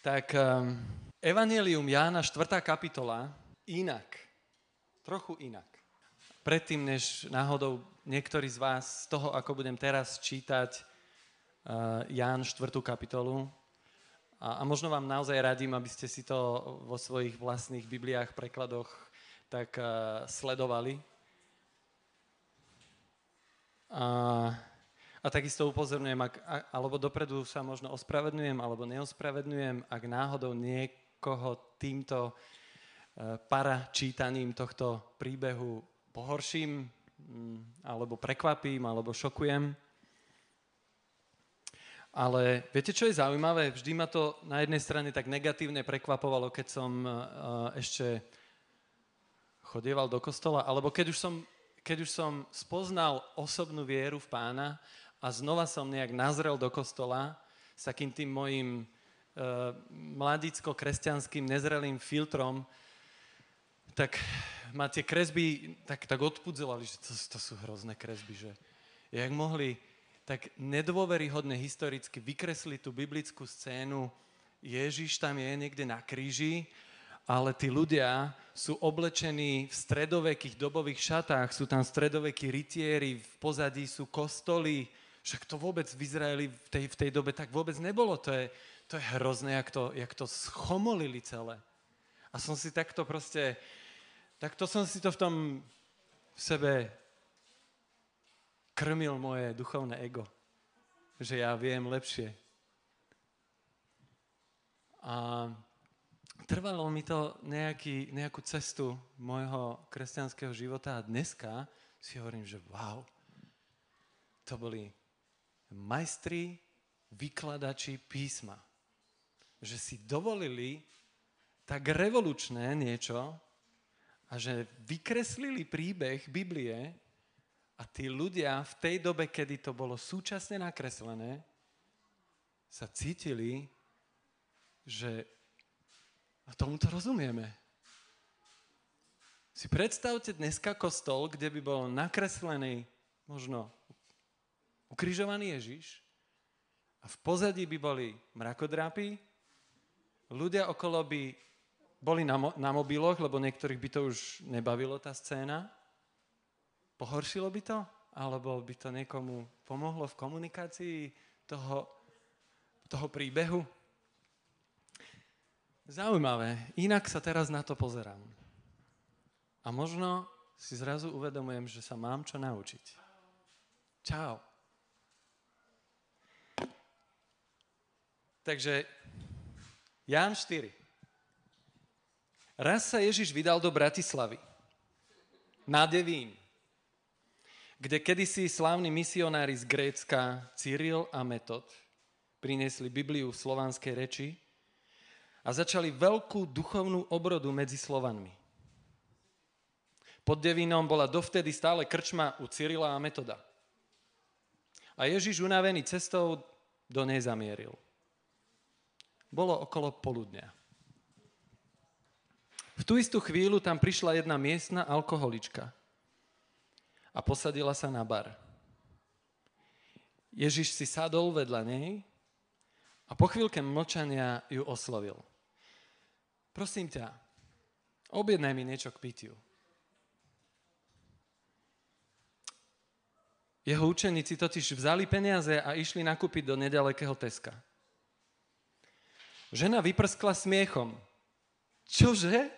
Tak um, Evangelium Jána, 4. kapitola, inak, trochu inak. Predtým, než náhodou niektorí z vás z toho, ako budem teraz čítať uh, Ján 4. kapitolu, a, a možno vám naozaj radím, aby ste si to vo svojich vlastných bibliách, prekladoch tak uh, sledovali. A a takisto upozorňujem, ak, alebo dopredu sa možno ospravedňujem, alebo neospravedňujem, ak náhodou niekoho týmto e, para čítaním tohto príbehu pohorším, mm, alebo prekvapím, alebo šokujem. Ale viete, čo je zaujímavé? Vždy ma to na jednej strane tak negatívne prekvapovalo, keď som e, ešte chodieval do kostola, alebo keď už som, keď už som spoznal osobnú vieru v pána a znova som nejak nazrel do kostola s takým tým mojim e, mladicko-kresťanským nezrelým filtrom, tak ma tie kresby tak, tak odpudzovali, že to, to sú hrozné kresby, že jak mohli tak nedôveryhodne historicky vykresliť tú biblickú scénu, Ježiš tam je niekde na kríži, ale tí ľudia sú oblečení v stredovekých dobových šatách, sú tam stredovekí rytieri, v pozadí sú kostoly, však to vôbec v Izraeli v tej, v tej dobe tak vôbec nebolo. To je, to je hrozné, jak to, jak to schomolili celé. A som si takto proste, takto som si to v tom v sebe krmil moje duchovné ego. Že ja viem lepšie. A trvalo mi to nejaký, nejakú cestu môjho kresťanského života a dneska si hovorím, že wow, to boli majstri, vykladači písma. Že si dovolili tak revolučné niečo a že vykreslili príbeh Biblie a tí ľudia v tej dobe, kedy to bolo súčasne nakreslené, sa cítili, že a tomuto rozumieme. Si predstavte dneska kostol, kde by bol nakreslený možno ukrižovaný Ježiš a v pozadí by boli mrakodrápy, ľudia okolo by boli na, mo- na mobiloch, lebo niektorých by to už nebavilo, tá scéna. Pohoršilo by to? Alebo by to niekomu pomohlo v komunikácii toho, toho príbehu? Zaujímavé. Inak sa teraz na to pozerám. A možno si zrazu uvedomujem, že sa mám čo naučiť. Čau. Takže Ján 4. Raz sa Ježiš vydal do Bratislavy, na Devín, kde kedysi slávni misionári z Grécka Cyril a Metod priniesli Bibliu v slovanskej reči a začali veľkú duchovnú obrodu medzi Slovanmi. Pod Devínom bola dovtedy stále krčma u Cyrila a Metoda. A Ježiš unavený cestou do nej zamieril. Bolo okolo poludnia. V tú istú chvíľu tam prišla jedna miestna alkoholička a posadila sa na bar. Ježiš si sadol vedľa nej a po chvíľke mlčania ju oslovil. Prosím ťa, objednaj mi niečo k pitiu. Jeho učeníci totiž vzali peniaze a išli nakúpiť do nedalekého Teska. Žena vyprskla smiechom. Čože?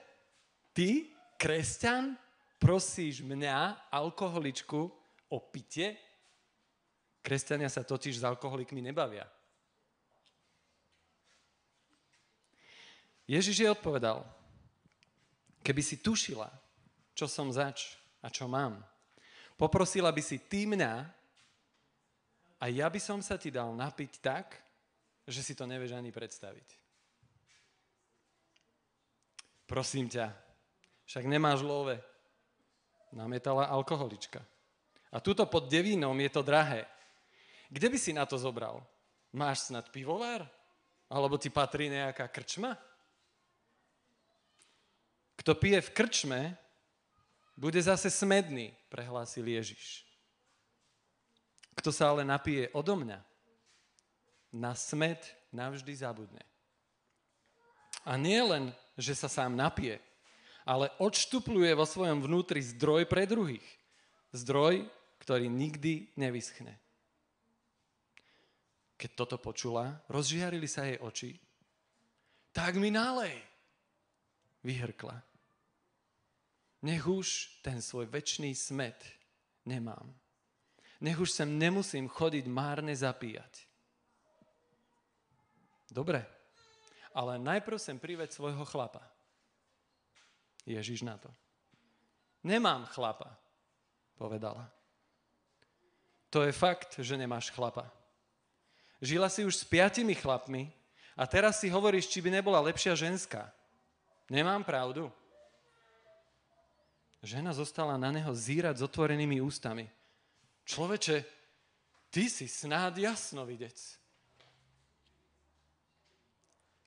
Ty, kresťan, prosíš mňa, alkoholičku, o pite? Kresťania sa totiž s alkoholikmi nebavia. Ježiš jej odpovedal, keby si tušila, čo som zač a čo mám, poprosila by si ty mňa a ja by som sa ti dal napiť tak, že si to nevieš ani predstaviť. Prosím ťa, však nemáš love. Namietala alkoholička. A tuto pod devínom je to drahé. Kde by si na to zobral? Máš snad pivovar? Alebo ti patrí nejaká krčma? Kto pije v krčme, bude zase smedný, prehlásil Ježiš. Kto sa ale napije odo mňa, na smed navždy zabudne. A nie len, že sa sám napije, ale odštupluje vo svojom vnútri zdroj pre druhých. Zdroj, ktorý nikdy nevyschne. Keď toto počula, rozžiarili sa jej oči. Tak mi nálej, vyhrkla. Nech už ten svoj väčší smet nemám. Nech už sem nemusím chodiť márne zapíjať. Dobre, ale najprv sem priveď svojho chlapa. Ježiš na to. Nemám chlapa, povedala. To je fakt, že nemáš chlapa. Žila si už s piatimi chlapmi a teraz si hovoríš, či by nebola lepšia ženská. Nemám pravdu. Žena zostala na neho zírať s otvorenými ústami. Človeče, ty si snáď jasnovidec.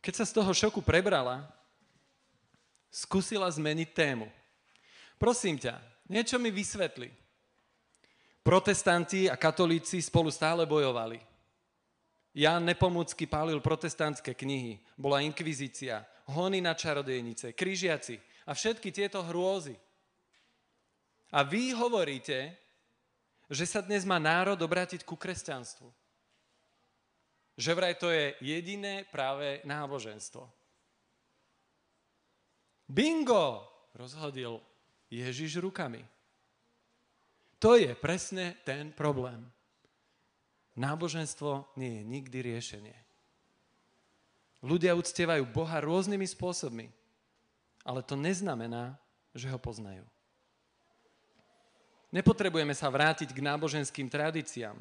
Keď sa z toho šoku prebrala, skúsila zmeniť tému. Prosím ťa, niečo mi vysvetli. Protestanti a katolíci spolu stále bojovali. Jan Nepomúcky pálil protestantské knihy, bola inkvizícia, hony na čarodejnice, križiaci a všetky tieto hrôzy. A vy hovoríte, že sa dnes má národ obrátiť ku kresťanstvu. Že vraj to je jediné práve náboženstvo. Bingo! Rozhodil Ježiš rukami. To je presne ten problém. Náboženstvo nie je nikdy riešenie. Ľudia uctievajú Boha rôznymi spôsobmi, ale to neznamená, že ho poznajú. Nepotrebujeme sa vrátiť k náboženským tradíciám,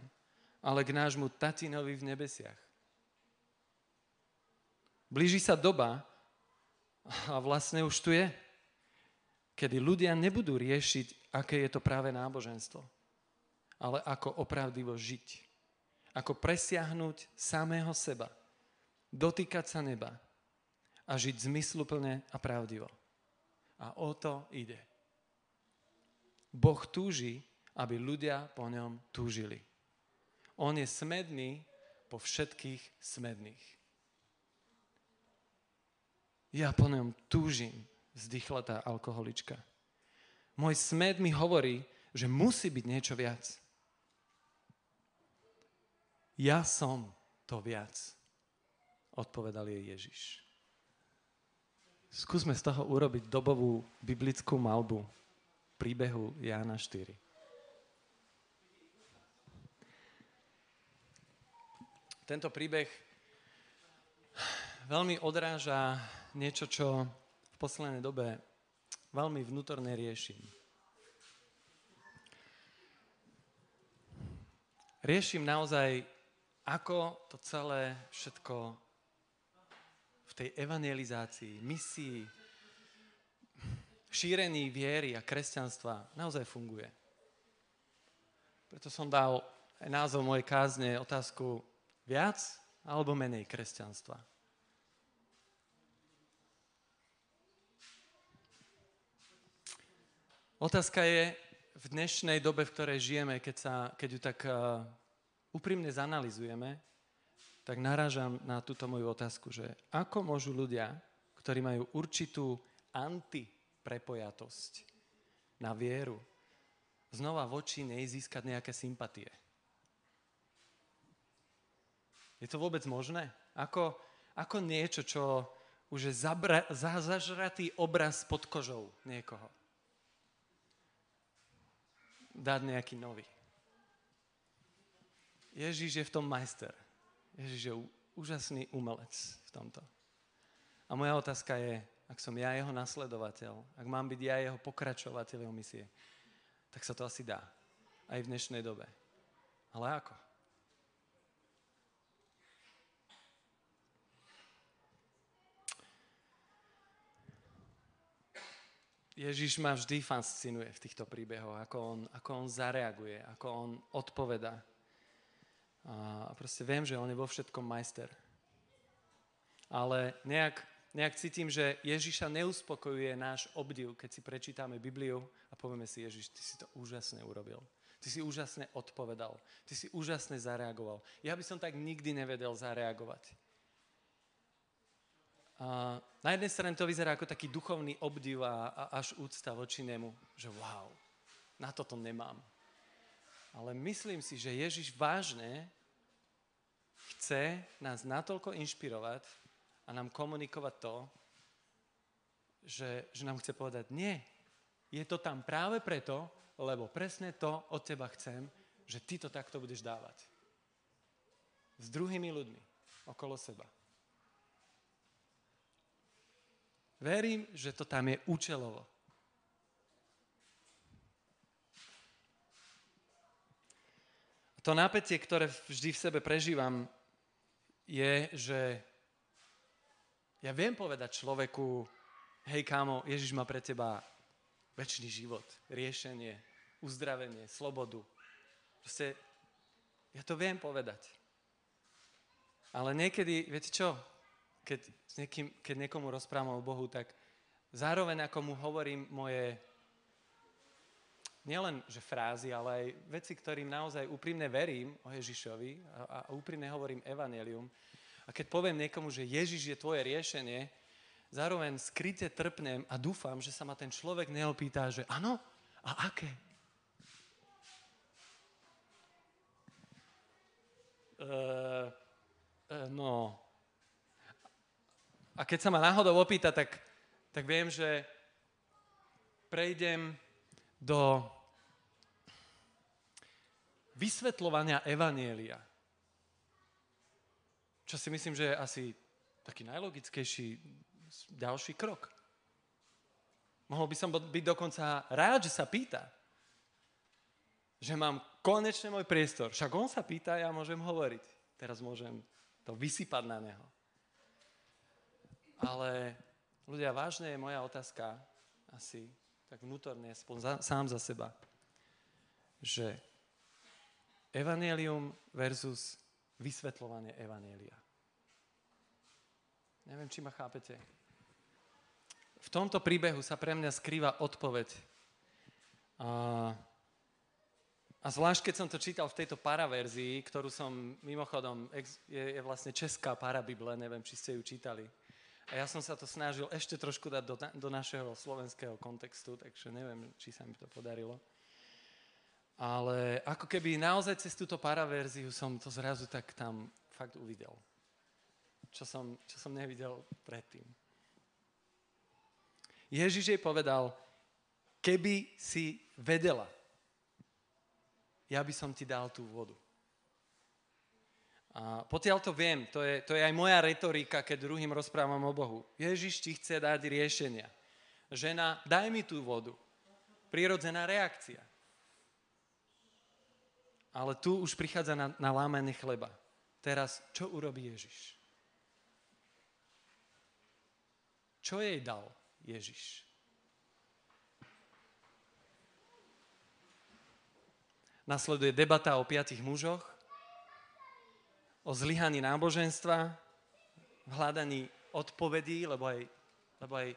ale k nášmu tatinovi v nebesiach. Blíži sa doba, a vlastne už tu je, kedy ľudia nebudú riešiť, aké je to práve náboženstvo, ale ako opravdivo žiť. Ako presiahnuť samého seba, dotýkať sa neba a žiť zmysluplne a pravdivo. A o to ide. Boh túži, aby ľudia po ňom túžili. On je smedný po všetkých smedných. Ja po ňom túžim, vzdychla tá alkoholička. Môj smed mi hovorí, že musí byť niečo viac. Ja som to viac, odpovedal jej Ježiš. Skúsme z toho urobiť dobovú biblickú malbu príbehu Jána 4. Tento príbeh veľmi odráža niečo, čo v poslednej dobe veľmi vnútorne riešim. Riešim naozaj, ako to celé všetko v tej evangelizácii, misii, šírení viery a kresťanstva naozaj funguje. Preto som dal aj názov mojej kázne otázku viac alebo menej kresťanstva. Otázka je v dnešnej dobe, v ktorej žijeme, keď, sa, keď ju tak uh, úprimne zanalizujeme, tak narážam na túto moju otázku, že ako môžu ľudia, ktorí majú určitú anti prepojatosť na vieru, znova voči nej získať nejaké sympatie. Je to vôbec možné? Ako, ako niečo, čo už je zabra, za, zažratý obraz pod kožou niekoho. Dať nejaký nový. Ježíš je v tom majster. Ježíš je úžasný umelec v tomto. A moja otázka je, ak som ja jeho nasledovateľ, ak mám byť ja jeho pokračovateľ jeho misie, tak sa to asi dá. Aj v dnešnej dobe. Ale ako? Ježiš ma vždy fascinuje v týchto príbehoch, ako on, ako on zareaguje, ako on odpoveda. A proste viem, že on je vo všetkom majster. Ale nejak nejak cítim, že Ježiša neuspokojuje náš obdiv, keď si prečítame Bibliu a povieme si, Ježiš, ty si to úžasne urobil. Ty si úžasne odpovedal. Ty si úžasne zareagoval. Ja by som tak nikdy nevedel zareagovať. Na jednej strane to vyzerá ako taký duchovný obdiv a, a až úcta voči nemu, že wow, na toto nemám. Ale myslím si, že Ježiš vážne chce nás natoľko inšpirovať a nám komunikovať to, že, že nám chce povedať, nie, je to tam práve preto, lebo presne to od teba chcem, že ty to takto budeš dávať. S druhými ľuďmi okolo seba. Verím, že to tam je účelovo. To napätie, ktoré vždy v sebe prežívam, je, že ja viem povedať človeku, hej kámo, Ježiš má pre teba väčší život, riešenie, uzdravenie, slobodu. Proste, ja to viem povedať. Ale niekedy, viete čo, keď, s niekým, keď niekomu rozprávam o Bohu, tak zároveň ako mu hovorím moje nielen že frázy, ale aj veci, ktorým naozaj úprimne verím o Ježišovi a, a úprimne hovorím evanelium. A keď poviem niekomu, že Ježiš je tvoje riešenie, zároveň skryte trpnem a dúfam, že sa ma ten človek neopýta, že áno, a aké? Uh, uh, no, a keď sa ma náhodou opýta, tak, tak viem, že prejdem do vysvetľovania Evanielia. Čo si myslím, že je asi taký najlogickejší ďalší krok. Mohol by som byť dokonca rád, že sa pýta. Že mám konečne môj priestor. Však on sa pýta, ja môžem hovoriť. Teraz môžem to vysypať na neho. Ale ľudia, vážne je moja otázka, asi tak vnútorne, aspoň za, sám za seba, že evanelium versus vysvetľovanie evanelia. Neviem, či ma chápete. V tomto príbehu sa pre mňa skrýva odpoveď. A, a zvlášť, keď som to čítal v tejto paraverzii, ktorú som mimochodom, je, je vlastne česká parabible, neviem, či ste ju čítali. A ja som sa to snažil ešte trošku dať do, do našeho slovenského kontextu, takže neviem, či sa mi to podarilo. Ale ako keby naozaj cez túto paraverziu som to zrazu tak tam fakt uvidel. Čo som, čo som nevidel predtým. Ježiš jej povedal, keby si vedela, ja by som ti dal tú vodu. A potiaľ to viem, to je, to je aj moja retorika, keď druhým rozprávam o Bohu. Ježiš ti chce dať riešenia. Žena, daj mi tú vodu. Prirodzená reakcia. Ale tu už prichádza na, na lámanie chleba. Teraz, čo urobí Ježiš? Čo jej dal Ježiš? Nasleduje debata o piatich mužoch, o zlyhaní náboženstva, v hľadaní odpovedí, lebo aj, lebo aj,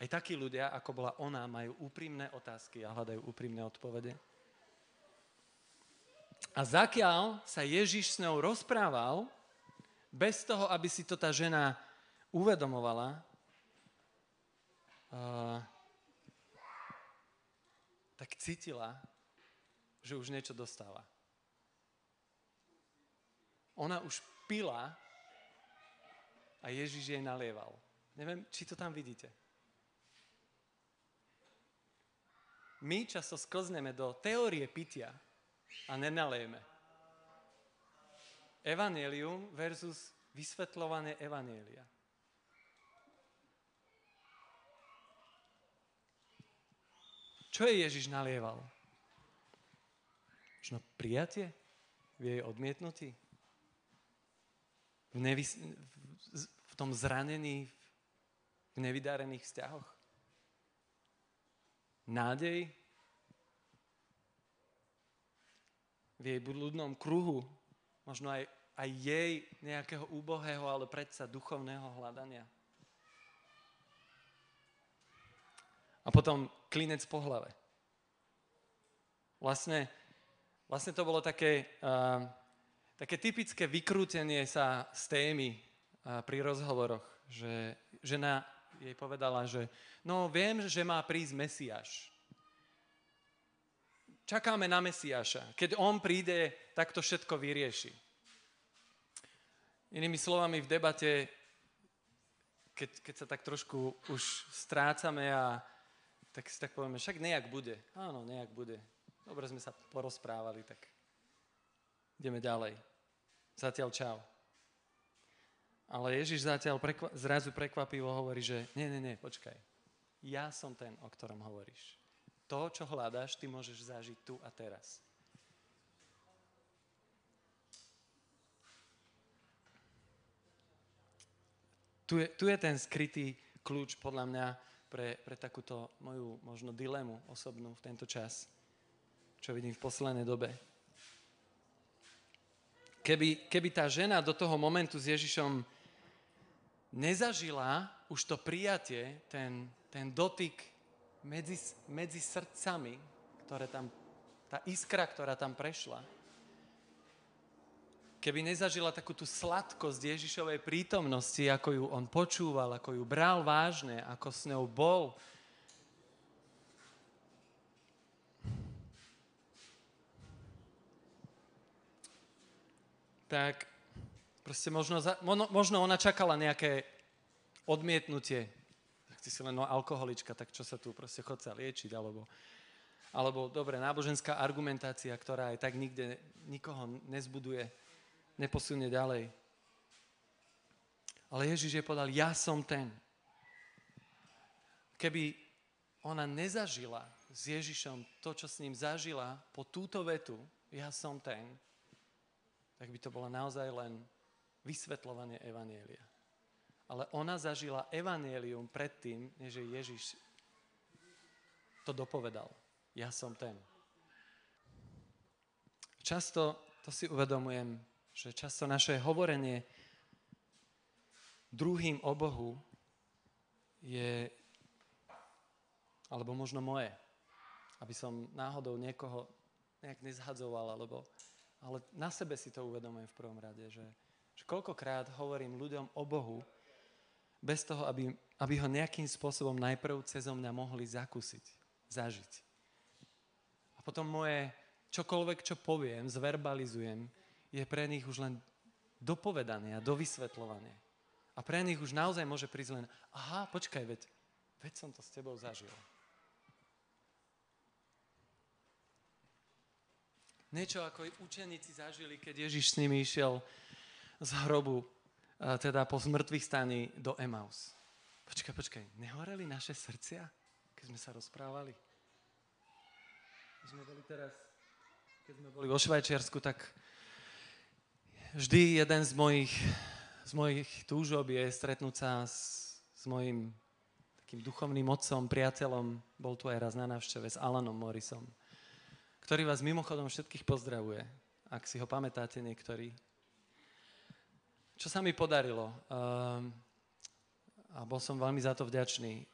aj takí ľudia, ako bola ona, majú úprimné otázky a hľadajú úprimné odpovede. A zakiaľ sa Ježiš s ňou rozprával, bez toho, aby si to tá žena uvedomovala, uh, tak cítila, že už niečo dostáva. Ona už pila a Ježiš jej nalieval. Neviem, či to tam vidíte. My často sklzneme do teórie pitia a nenalejeme. Evangelium versus vysvetľované evanielia. Čo je Ježiš nalieval? Možno prijatie v jej odmietnutí? V, nevys- v tom zranení, v nevydarených vzťahoch? Nádej v jej blúdnom kruhu, možno aj, aj jej nejakého úbohého, ale predsa duchovného hľadania. A potom klinec po hlave. Vlastne, vlastne to bolo také, uh, také typické vykrútenie sa z témy pri rozhovoroch. že žena jej povedala, že no viem, že má prísť Mesiáš. Čakáme na Mesiáša. Keď on príde, tak to všetko vyrieši. Inými slovami, v debate, keď, keď sa tak trošku už strácame a tak si tak povieme, však nejak bude. Áno, nejak bude. Dobre sme sa porozprávali, tak ideme ďalej. Zatiaľ čau. Ale Ježiš zatiaľ prekva- zrazu prekvapivo hovorí, že nie, nie, nie, počkaj. Ja som ten, o ktorom hovoríš. To, čo hľadáš, ty môžeš zažiť tu a teraz. Tu je, tu je ten skrytý kľúč, podľa mňa, pre, pre takúto moju možno dilemu osobnú v tento čas, čo vidím v poslednej dobe. Keby, keby tá žena do toho momentu s Ježišom nezažila už to prijatie, ten, ten dotyk medzi, medzi srdcami, ktoré tam, tá iskra, ktorá tam prešla, keby nezažila takú tú sladkosť Ježišovej prítomnosti, ako ju on počúval, ako ju bral vážne, ako s ňou bol, tak Proste možno, za, možno ona čakala nejaké odmietnutie. Tak si len no, alkoholička, tak čo sa tu proste chod liečiť, alebo, alebo dobre, náboženská argumentácia, ktorá aj tak nikde nikoho nezbuduje, neposunie ďalej. Ale Ježiš je povedal, ja som ten. Keby ona nezažila s Ježišom to, čo s ním zažila po túto vetu, ja som ten, tak by to bola naozaj len vysvetľovanie Evanielia. Ale ona zažila Evanielium predtým, než Ježiš to dopovedal. Ja som ten. Často, to si uvedomujem, že často naše hovorenie druhým o Bohu je, alebo možno moje, aby som náhodou niekoho nejak nezhadzoval, alebo, ale na sebe si to uvedomujem v prvom rade, že, že koľkokrát hovorím ľuďom o Bohu, bez toho, aby, aby ho nejakým spôsobom najprv cez mňa mohli zakúsiť, zažiť. A potom moje čokoľvek, čo poviem, zverbalizujem, je pre nich už len dopovedanie a dovysvetľovanie. A pre nich už naozaj môže prísť len, aha, počkaj, veď, veď som to s tebou zažil. Niečo ako učeníci zažili, keď Ježiš s nimi išiel z hrobu, teda po zmrtvých staní do Emaus. Počkaj, počkaj, nehoreli naše srdcia, keď sme sa rozprávali? Keď sme boli teraz, keď sme boli vo Švajčiarsku, tak vždy jeden z mojich, z mojich túžob je stretnúť sa s, s mojim takým duchovným otcom, priateľom, bol tu aj raz na návšteve, s Alanom Morrisom, ktorý vás mimochodom všetkých pozdravuje, ak si ho pamätáte niektorí. Čo sa mi podarilo, um, a bol som veľmi za to vďačný,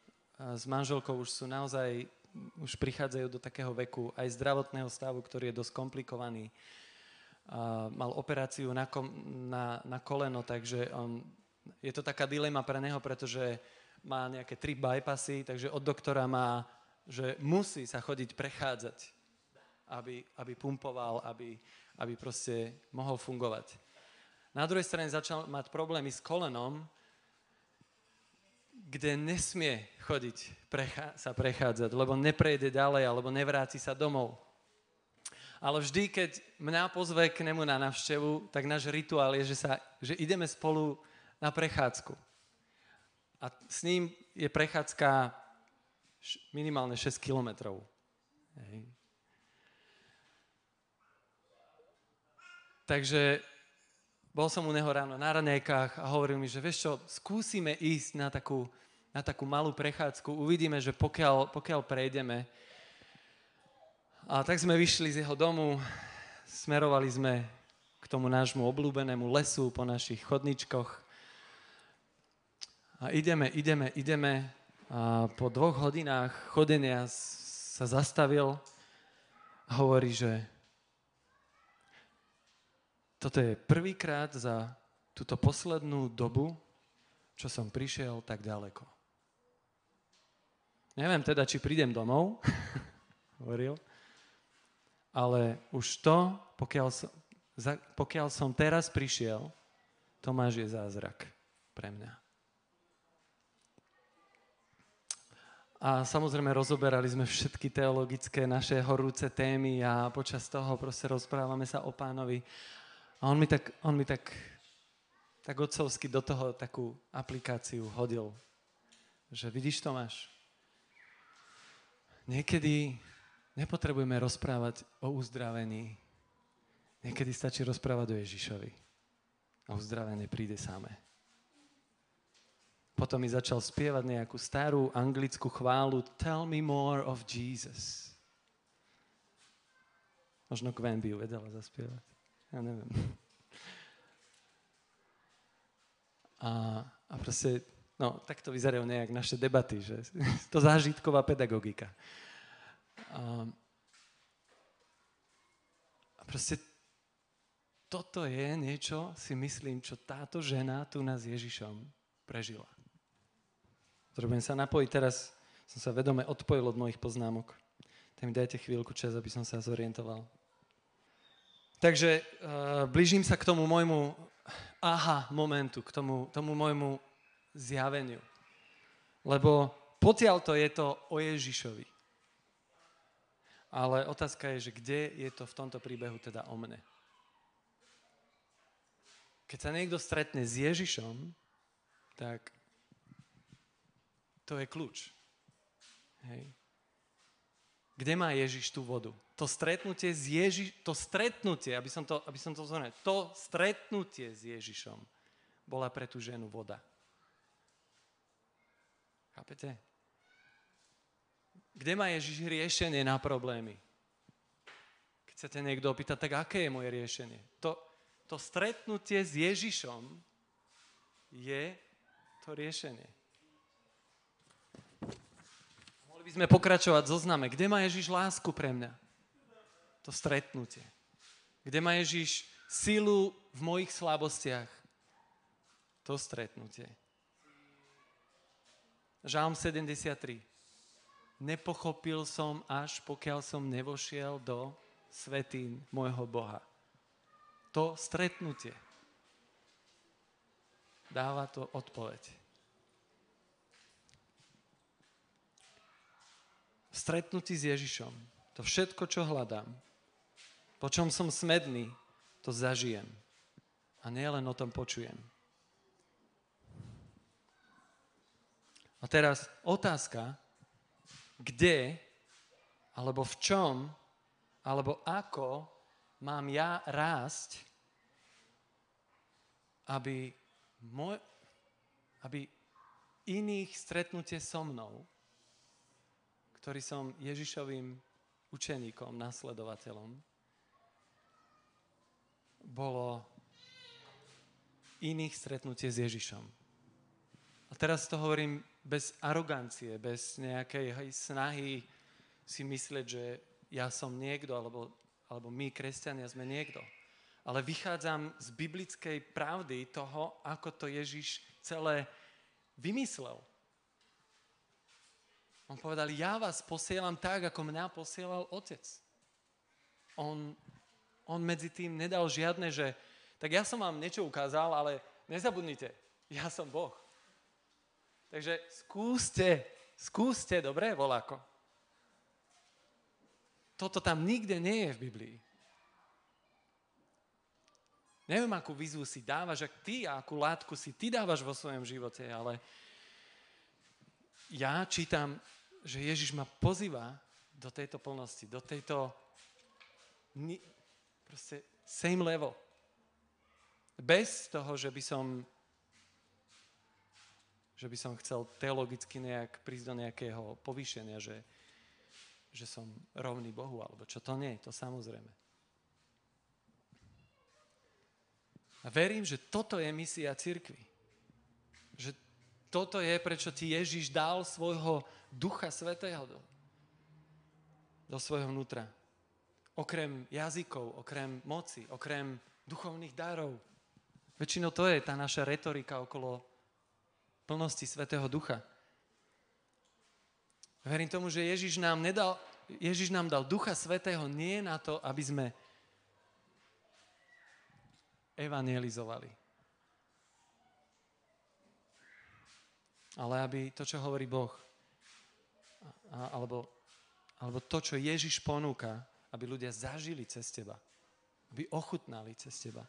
s manželkou už sú naozaj, už prichádzajú do takého veku aj zdravotného stavu, ktorý je dosť komplikovaný. Mal operáciu na, kom, na, na koleno, takže on, je to taká dilema pre neho, pretože má nejaké tri bypassy, takže od doktora má, že musí sa chodiť prechádzať, aby, aby pumpoval, aby, aby proste mohol fungovať. Na druhej strane začal mať problémy s kolenom, kde nesmie chodiť, prechá- sa prechádzať, lebo neprejde ďalej, alebo nevráti sa domov. Ale vždy, keď mňa pozve k nemu na navštevu, tak náš rituál je, že, sa, že ideme spolu na prechádzku. A s ním je prechádzka minimálne 6 kilometrov. Takže bol som u neho ráno na ranejkách a hovoril mi, že vieš čo, skúsime ísť na takú, na takú malú prechádzku, uvidíme, že pokiaľ, pokiaľ prejdeme. A tak sme vyšli z jeho domu, smerovali sme k tomu nášmu obľúbenému lesu po našich chodničkoch. A ideme, ideme, ideme. A po dvoch hodinách chodenia sa zastavil a hovorí, že toto je prvýkrát za túto poslednú dobu, čo som prišiel tak ďaleko. Neviem teda, či prídem domov, hovoril, ale už to, pokiaľ som, pokiaľ som teraz prišiel, Tomáš je zázrak pre mňa. A samozrejme rozoberali sme všetky teologické naše horúce témy a počas toho proste rozprávame sa o pánovi. A on mi tak, on mi tak, tak otcovsky do toho takú aplikáciu hodil. Že vidíš Tomáš, niekedy nepotrebujeme rozprávať o uzdravení. Niekedy stačí rozprávať o Ježišovi. A uzdravenie príde samé. Potom mi začal spievať nejakú starú anglickú chválu Tell me more of Jesus. Možno Gwen by ju vedela zaspievať. Ja neviem. A, a proste, no, takto vyzerajú nejak naše debaty, že to zážitková pedagogika. A, a proste toto je niečo, si myslím, čo táto žena tu nás Ježišom prežila. Potrebujem sa napojiť teraz, som sa vedome odpojil od mojich poznámok. Tak mi dajte chvíľku čas, aby som sa zorientoval. Takže uh, blížim sa k tomu môjmu aha momentu, k tomu, tomu môjmu zjaveniu. Lebo potiaľ to je to o Ježišovi. Ale otázka je, že kde je to v tomto príbehu teda o mne. Keď sa niekto stretne s Ježišom, tak to je kľúč. Hej. Kde má Ježiš tú vodu? To stretnutie s Ježiš, to stretnutie, aby som to, aby som to zhodnil, to stretnutie s Ježišom bola pre tú ženu voda. Chápete? Kde má Ježiš riešenie na problémy? Keď sa ťa niekto opýta, tak aké je moje riešenie? To, to stretnutie s Ježišom je to riešenie. Mohli by sme pokračovať zo zname. Kde má Ježiš lásku pre mňa? To stretnutie. Kde má Ježiš silu v mojich slabostiach? To stretnutie. Žálm 73. Nepochopil som, až pokiaľ som nevošiel do svetín môjho Boha. To stretnutie dáva to odpoveď. stretnutí s Ježišom, to všetko, čo hľadám, po čom som smedný, to zažijem. A nie len o tom počujem. A teraz otázka, kde, alebo v čom, alebo ako mám ja rásť, aby, môj, aby iných stretnutie so mnou ktorý som Ježišovým učeníkom, nasledovateľom, bolo iných stretnutie s Ježišom. A teraz to hovorím bez arogancie, bez nejakej snahy si myslieť, že ja som niekto, alebo, alebo my, kresťania, sme niekto. Ale vychádzam z biblickej pravdy toho, ako to Ježiš celé vymyslel. On povedal, ja vás posielam tak, ako mňa posielal otec. On, on medzi tým nedal žiadne, že tak ja som vám niečo ukázal, ale nezabudnite, ja som Boh. Takže skúste, skúste, dobre, voláko. Toto tam nikde nie je v Biblii. Neviem, akú výzvu si dávaš, ak ty a akú látku si ty dávaš vo svojom živote, ale ja čítam že Ježiš ma pozýva do tejto plnosti, do tejto proste same level. Bez toho, že by som že by som chcel teologicky nejak prísť do nejakého povýšenia, že, že som rovný Bohu, alebo čo to nie, to samozrejme. A verím, že toto je misia cirkvi. Že toto je, prečo ti Ježiš dal svojho Ducha Svetého do, do svojho vnútra. Okrem jazykov, okrem moci, okrem duchovných darov. Väčšinou to je tá naša retorika okolo plnosti Svetého Ducha. Verím tomu, že Ježiš nám, nedal, Ježiš nám dal Ducha Svetého nie na to, aby sme evangelizovali. Ale aby to, čo hovorí Boh, alebo, alebo to, čo Ježiš ponúka, aby ľudia zažili cez teba. Aby ochutnali cez teba.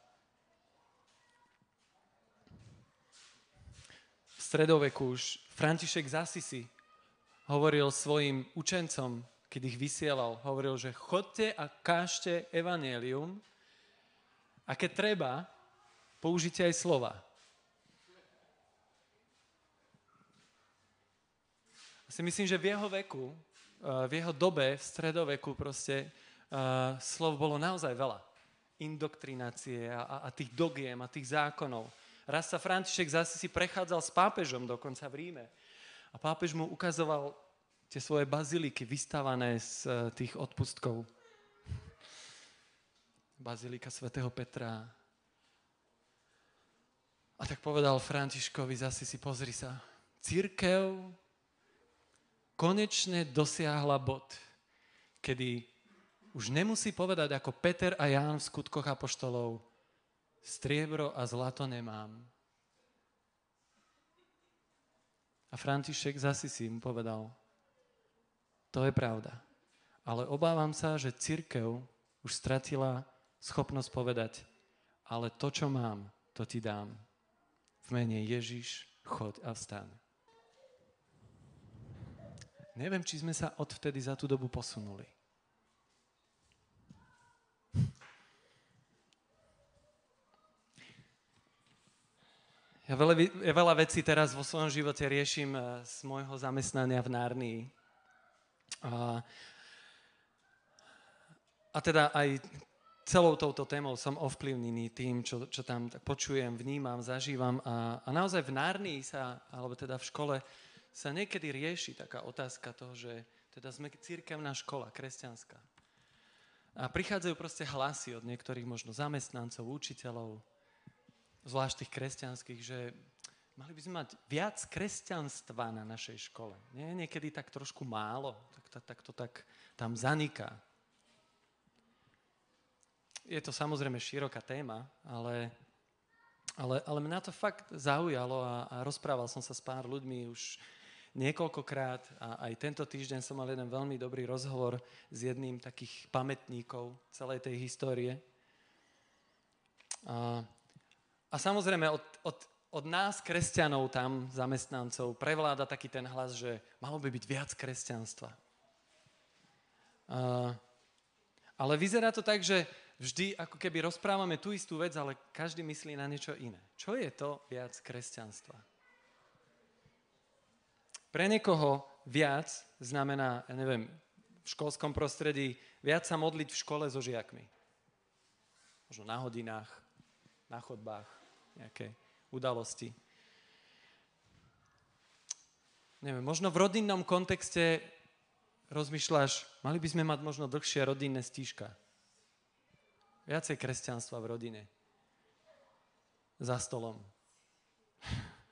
V stredoveku už František z hovoril svojim učencom, keď ich vysielal, hovoril, že chodte a kážte evanelium a keď treba, použite aj slova. si myslím, že v jeho veku, eh, v jeho dobe, v stredoveku proste, uh, slov bolo naozaj veľa. Indoktrinácie a, a, a tých dogiem a tých zákonov. Raz sa František zase si prechádzal s pápežom dokonca v Ríme. A pápež mu ukazoval tie svoje baziliky vystavané z uh, tých odpustkov. Bazilika svätého Petra. A tak povedal Františkovi, zase si pozri sa, církev konečne dosiahla bod, kedy už nemusí povedať ako Peter a Ján v skutkoch apoštolov, striebro a zlato nemám. A František zasi si mu povedal, to je pravda. Ale obávam sa, že církev už stratila schopnosť povedať, ale to, čo mám, to ti dám. V mene Ježiš, chod a vstaň. Neviem, či sme sa odvtedy za tú dobu posunuli. Ja veľa, ja veľa vecí teraz vo svojom živote riešim eh, z môjho zamestnania v Nárnii. A, a teda aj celou touto témou som ovplyvnený tým, čo, čo tam počujem, vnímam, zažívam. A, a naozaj v Nárnii sa, alebo teda v škole, sa niekedy rieši taká otázka toho, že teda sme církevná škola, kresťanská. A prichádzajú proste hlasy od niektorých možno zamestnancov, učiteľov, zvlášť tých kresťanských, že mali by sme mať viac kresťanstva na našej škole. Nie, niekedy tak trošku málo, tak, tak, tak to tak tam zaniká. Je to samozrejme široká téma, ale, ale, ale mňa to fakt zaujalo a, a rozprával som sa s pár ľuďmi už niekoľkokrát a aj tento týždeň som mal jeden veľmi dobrý rozhovor s jedným takých pamätníkov celej tej histórie. A, a samozrejme od, od, od nás, kresťanov tam, zamestnancov, prevláda taký ten hlas, že malo by byť viac kresťanstva. A, ale vyzerá to tak, že vždy ako keby rozprávame tú istú vec, ale každý myslí na niečo iné. Čo je to viac kresťanstva? Pre niekoho viac znamená, ja neviem, v školskom prostredí viac sa modliť v škole so žiakmi. Možno na hodinách, na chodbách, nejaké udalosti. Neviem, možno v rodinnom kontexte rozmýšľaš, mali by sme mať možno dlhšie rodinné stížka. Viacej kresťanstva v rodine. Za stolom.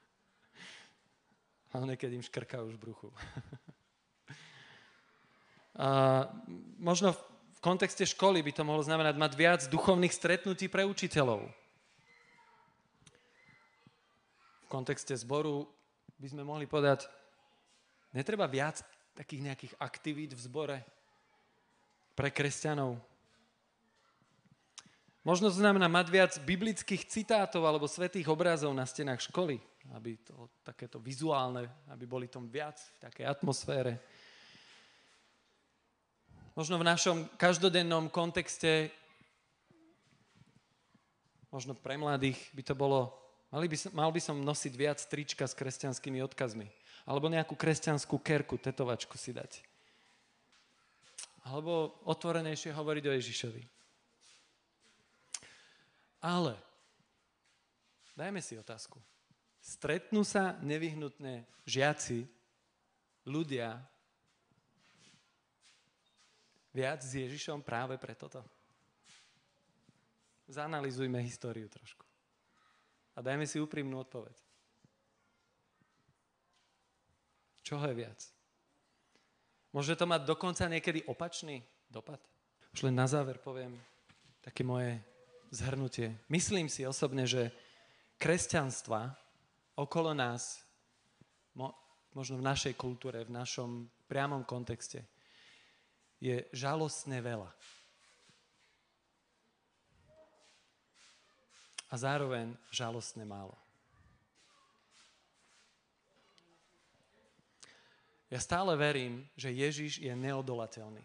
ale niekedy im škrká už v bruchu. A možno v kontexte školy by to mohlo znamenať mať viac duchovných stretnutí pre učiteľov. V kontexte zboru by sme mohli povedať, netreba viac takých nejakých aktivít v zbore pre kresťanov. Možno to znamená mať viac biblických citátov alebo svetých obrazov na stenách školy aby to takéto vizuálne, aby boli tom viac v takej atmosfére. Možno v našom každodennom kontexte, možno pre mladých by to bolo, mali by som, mal by som nosiť viac trička s kresťanskými odkazmi. Alebo nejakú kresťanskú kerku, tetovačku si dať. Alebo otvorenejšie hovoriť o Ježišovi. Ale dajme si otázku stretnú sa nevyhnutne žiaci, ľudia, viac s Ježišom práve pre toto? Zanalizujme históriu trošku. A dajme si úprimnú odpoveď. Čoho je viac? Môže to mať dokonca niekedy opačný dopad? Už len na záver poviem také moje zhrnutie. Myslím si osobne, že kresťanstva okolo nás, mo, možno v našej kultúre, v našom priamom kontexte, je žalostne veľa. A zároveň žalostne málo. Ja stále verím, že Ježiš je neodolateľný.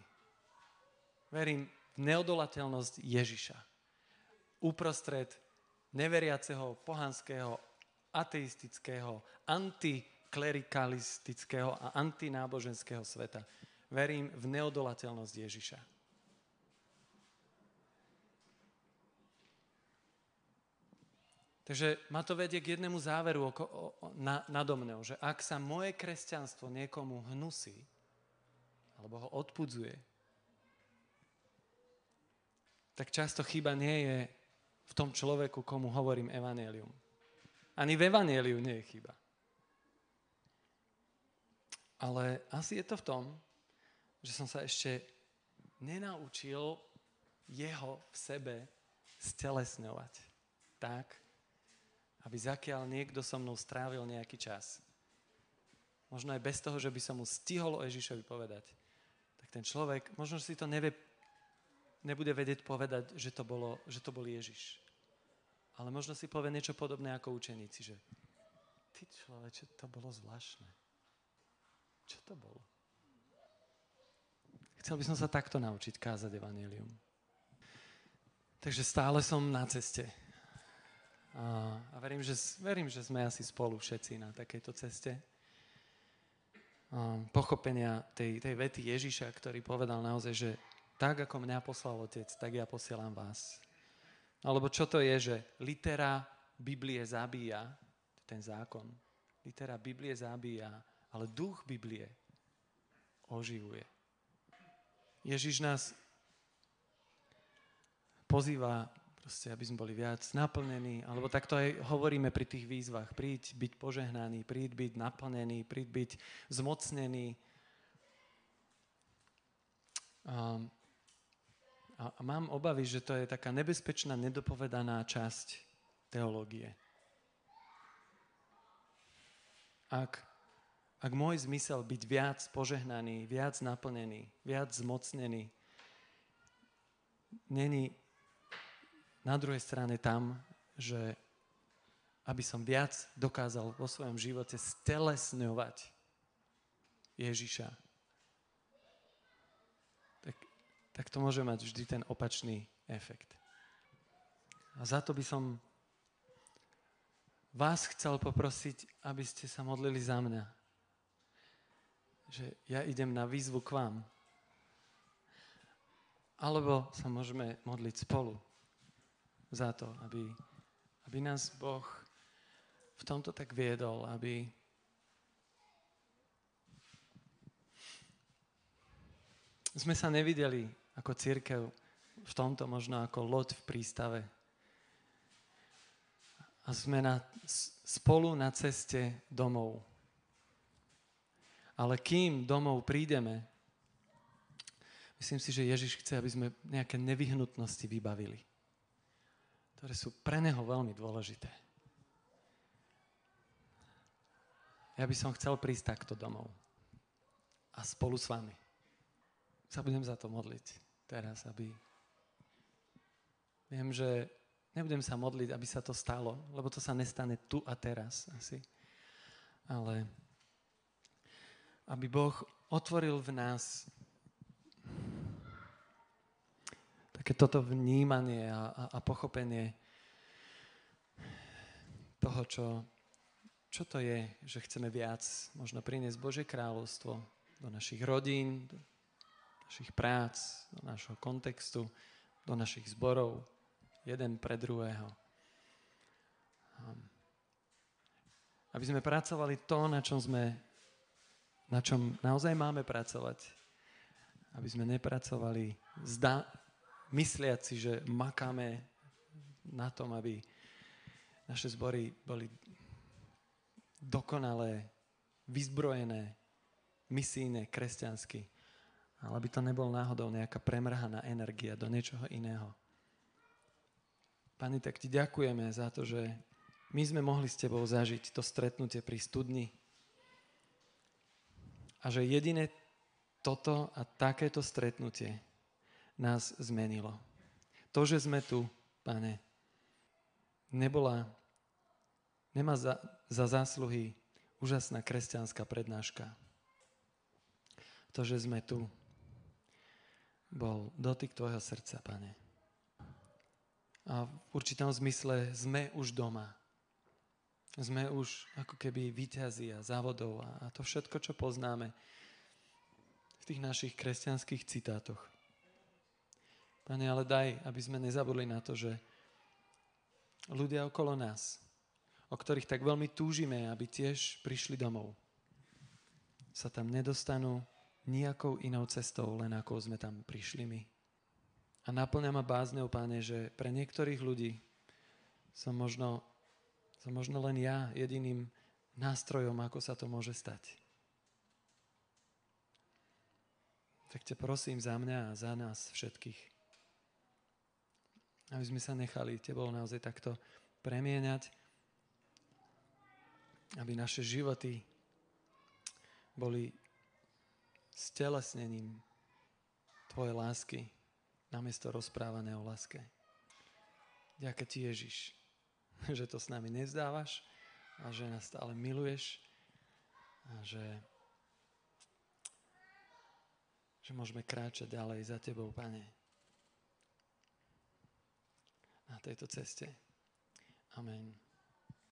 Verím v neodolateľnosť Ježiša. Uprostred neveriaceho, pohanského, ateistického, antiklerikalistického a antináboženského sveta. Verím v neodolateľnosť Ježiša. Takže ma to vedie k jednému záveru oko, o, na, nado mnou, že ak sa moje kresťanstvo niekomu hnusí, alebo ho odpudzuje, tak často chyba nie je v tom človeku, komu hovorím evanelium. Ani v evaneliu nie je chyba. Ale asi je to v tom, že som sa ešte nenaučil jeho v sebe stelesňovať tak, aby zakiaľ niekto so mnou strávil nejaký čas, možno aj bez toho, že by som mu stihol o Ježišovi povedať, tak ten človek, možno si to nevie, nebude vedieť povedať, že to, bolo, že to bol Ježiš. Ale možno si povie niečo podobné ako učeníci, že ty človeče, to bolo zvláštne. Čo to bolo? Chcel by som sa takto naučiť kázať evanelium. Takže stále som na ceste a, verím, že, verím, že sme asi spolu všetci na takejto ceste. A, pochopenia tej, tej vety Ježiša, ktorý povedal naozaj, že tak ako mňa poslal Otec, tak ja posielam vás. Alebo čo to je, že litera Biblie zabíja, ten zákon. Litera Biblie zabíja, ale duch Biblie oživuje. Ježiš nás pozýva proste, aby sme boli viac naplnení, alebo takto aj hovoríme pri tých výzvach. Príď byť požehnaný, príď byť naplnený, príď byť zmocnený. A, a, a mám obavy, že to je taká nebezpečná, nedopovedaná časť teológie. Ak, ak môj zmysel byť viac požehnaný, viac naplnený, viac zmocnený, není na druhej strane tam, že aby som viac dokázal vo svojom živote stelesňovať Ježiša, tak, tak to môže mať vždy ten opačný efekt. A za to by som vás chcel poprosiť, aby ste sa modlili za mňa. Že ja idem na výzvu k vám. Alebo sa môžeme modliť spolu za to, aby, aby nás Boh v tomto tak viedol, aby sme sa nevideli ako církev v tomto možno ako loď v prístave. A sme na, spolu na ceste domov. Ale kým domov prídeme, myslím si, že Ježiš chce, aby sme nejaké nevyhnutnosti vybavili ktoré sú pre neho veľmi dôležité. Ja by som chcel prísť takto domov. A spolu s vami sa budem za to modliť teraz, aby... Viem, že nebudem sa modliť, aby sa to stalo, lebo to sa nestane tu a teraz asi. Ale aby Boh otvoril v nás také toto vnímanie a, a, a pochopenie toho, čo, čo to je, že chceme viac možno priniesť Božie kráľovstvo do našich rodín, do našich prác, do našho kontextu, do našich zborov, jeden pre druhého. Aby sme pracovali to, na čom sme, na čom naozaj máme pracovať. Aby sme nepracovali zda, mysliať si, že makáme na tom, aby naše zbory boli dokonalé, vyzbrojené misijné, kresťansky. Ale aby to nebol náhodou nejaká premrhaná energia do niečoho iného. Pani, tak ti ďakujeme za to, že my sme mohli s tebou zažiť to stretnutie pri studni. A že jediné toto a takéto stretnutie nás zmenilo. To, že sme tu, pane, nebola, nemá za, za zásluhy úžasná kresťanská prednáška. To, že sme tu, bol dotyk tvojho srdca, pane. A v určitom zmysle sme už doma. Sme už ako keby výťazí a závodov a, a to všetko, čo poznáme v tých našich kresťanských citátoch. Pane, ale daj, aby sme nezabudli na to, že ľudia okolo nás, o ktorých tak veľmi túžime, aby tiež prišli domov, sa tam nedostanú nejakou inou cestou, len ako sme tam prišli my. A naplňa ma bázneho, páne, že pre niektorých ľudí som možno, som možno len ja jediným nástrojom, ako sa to môže stať. Tak ťa prosím za mňa a za nás všetkých aby sme sa nechali Tebou naozaj takto premieňať, aby naše životy boli stelesnením Tvojej lásky namiesto rozprávané o láske. Ďakujem Ti, Ježiš, že to s nami nevzdávaš a že nás stále miluješ a že, že môžeme kráčať ďalej za Tebou, Pane na tejto ceste. Amen.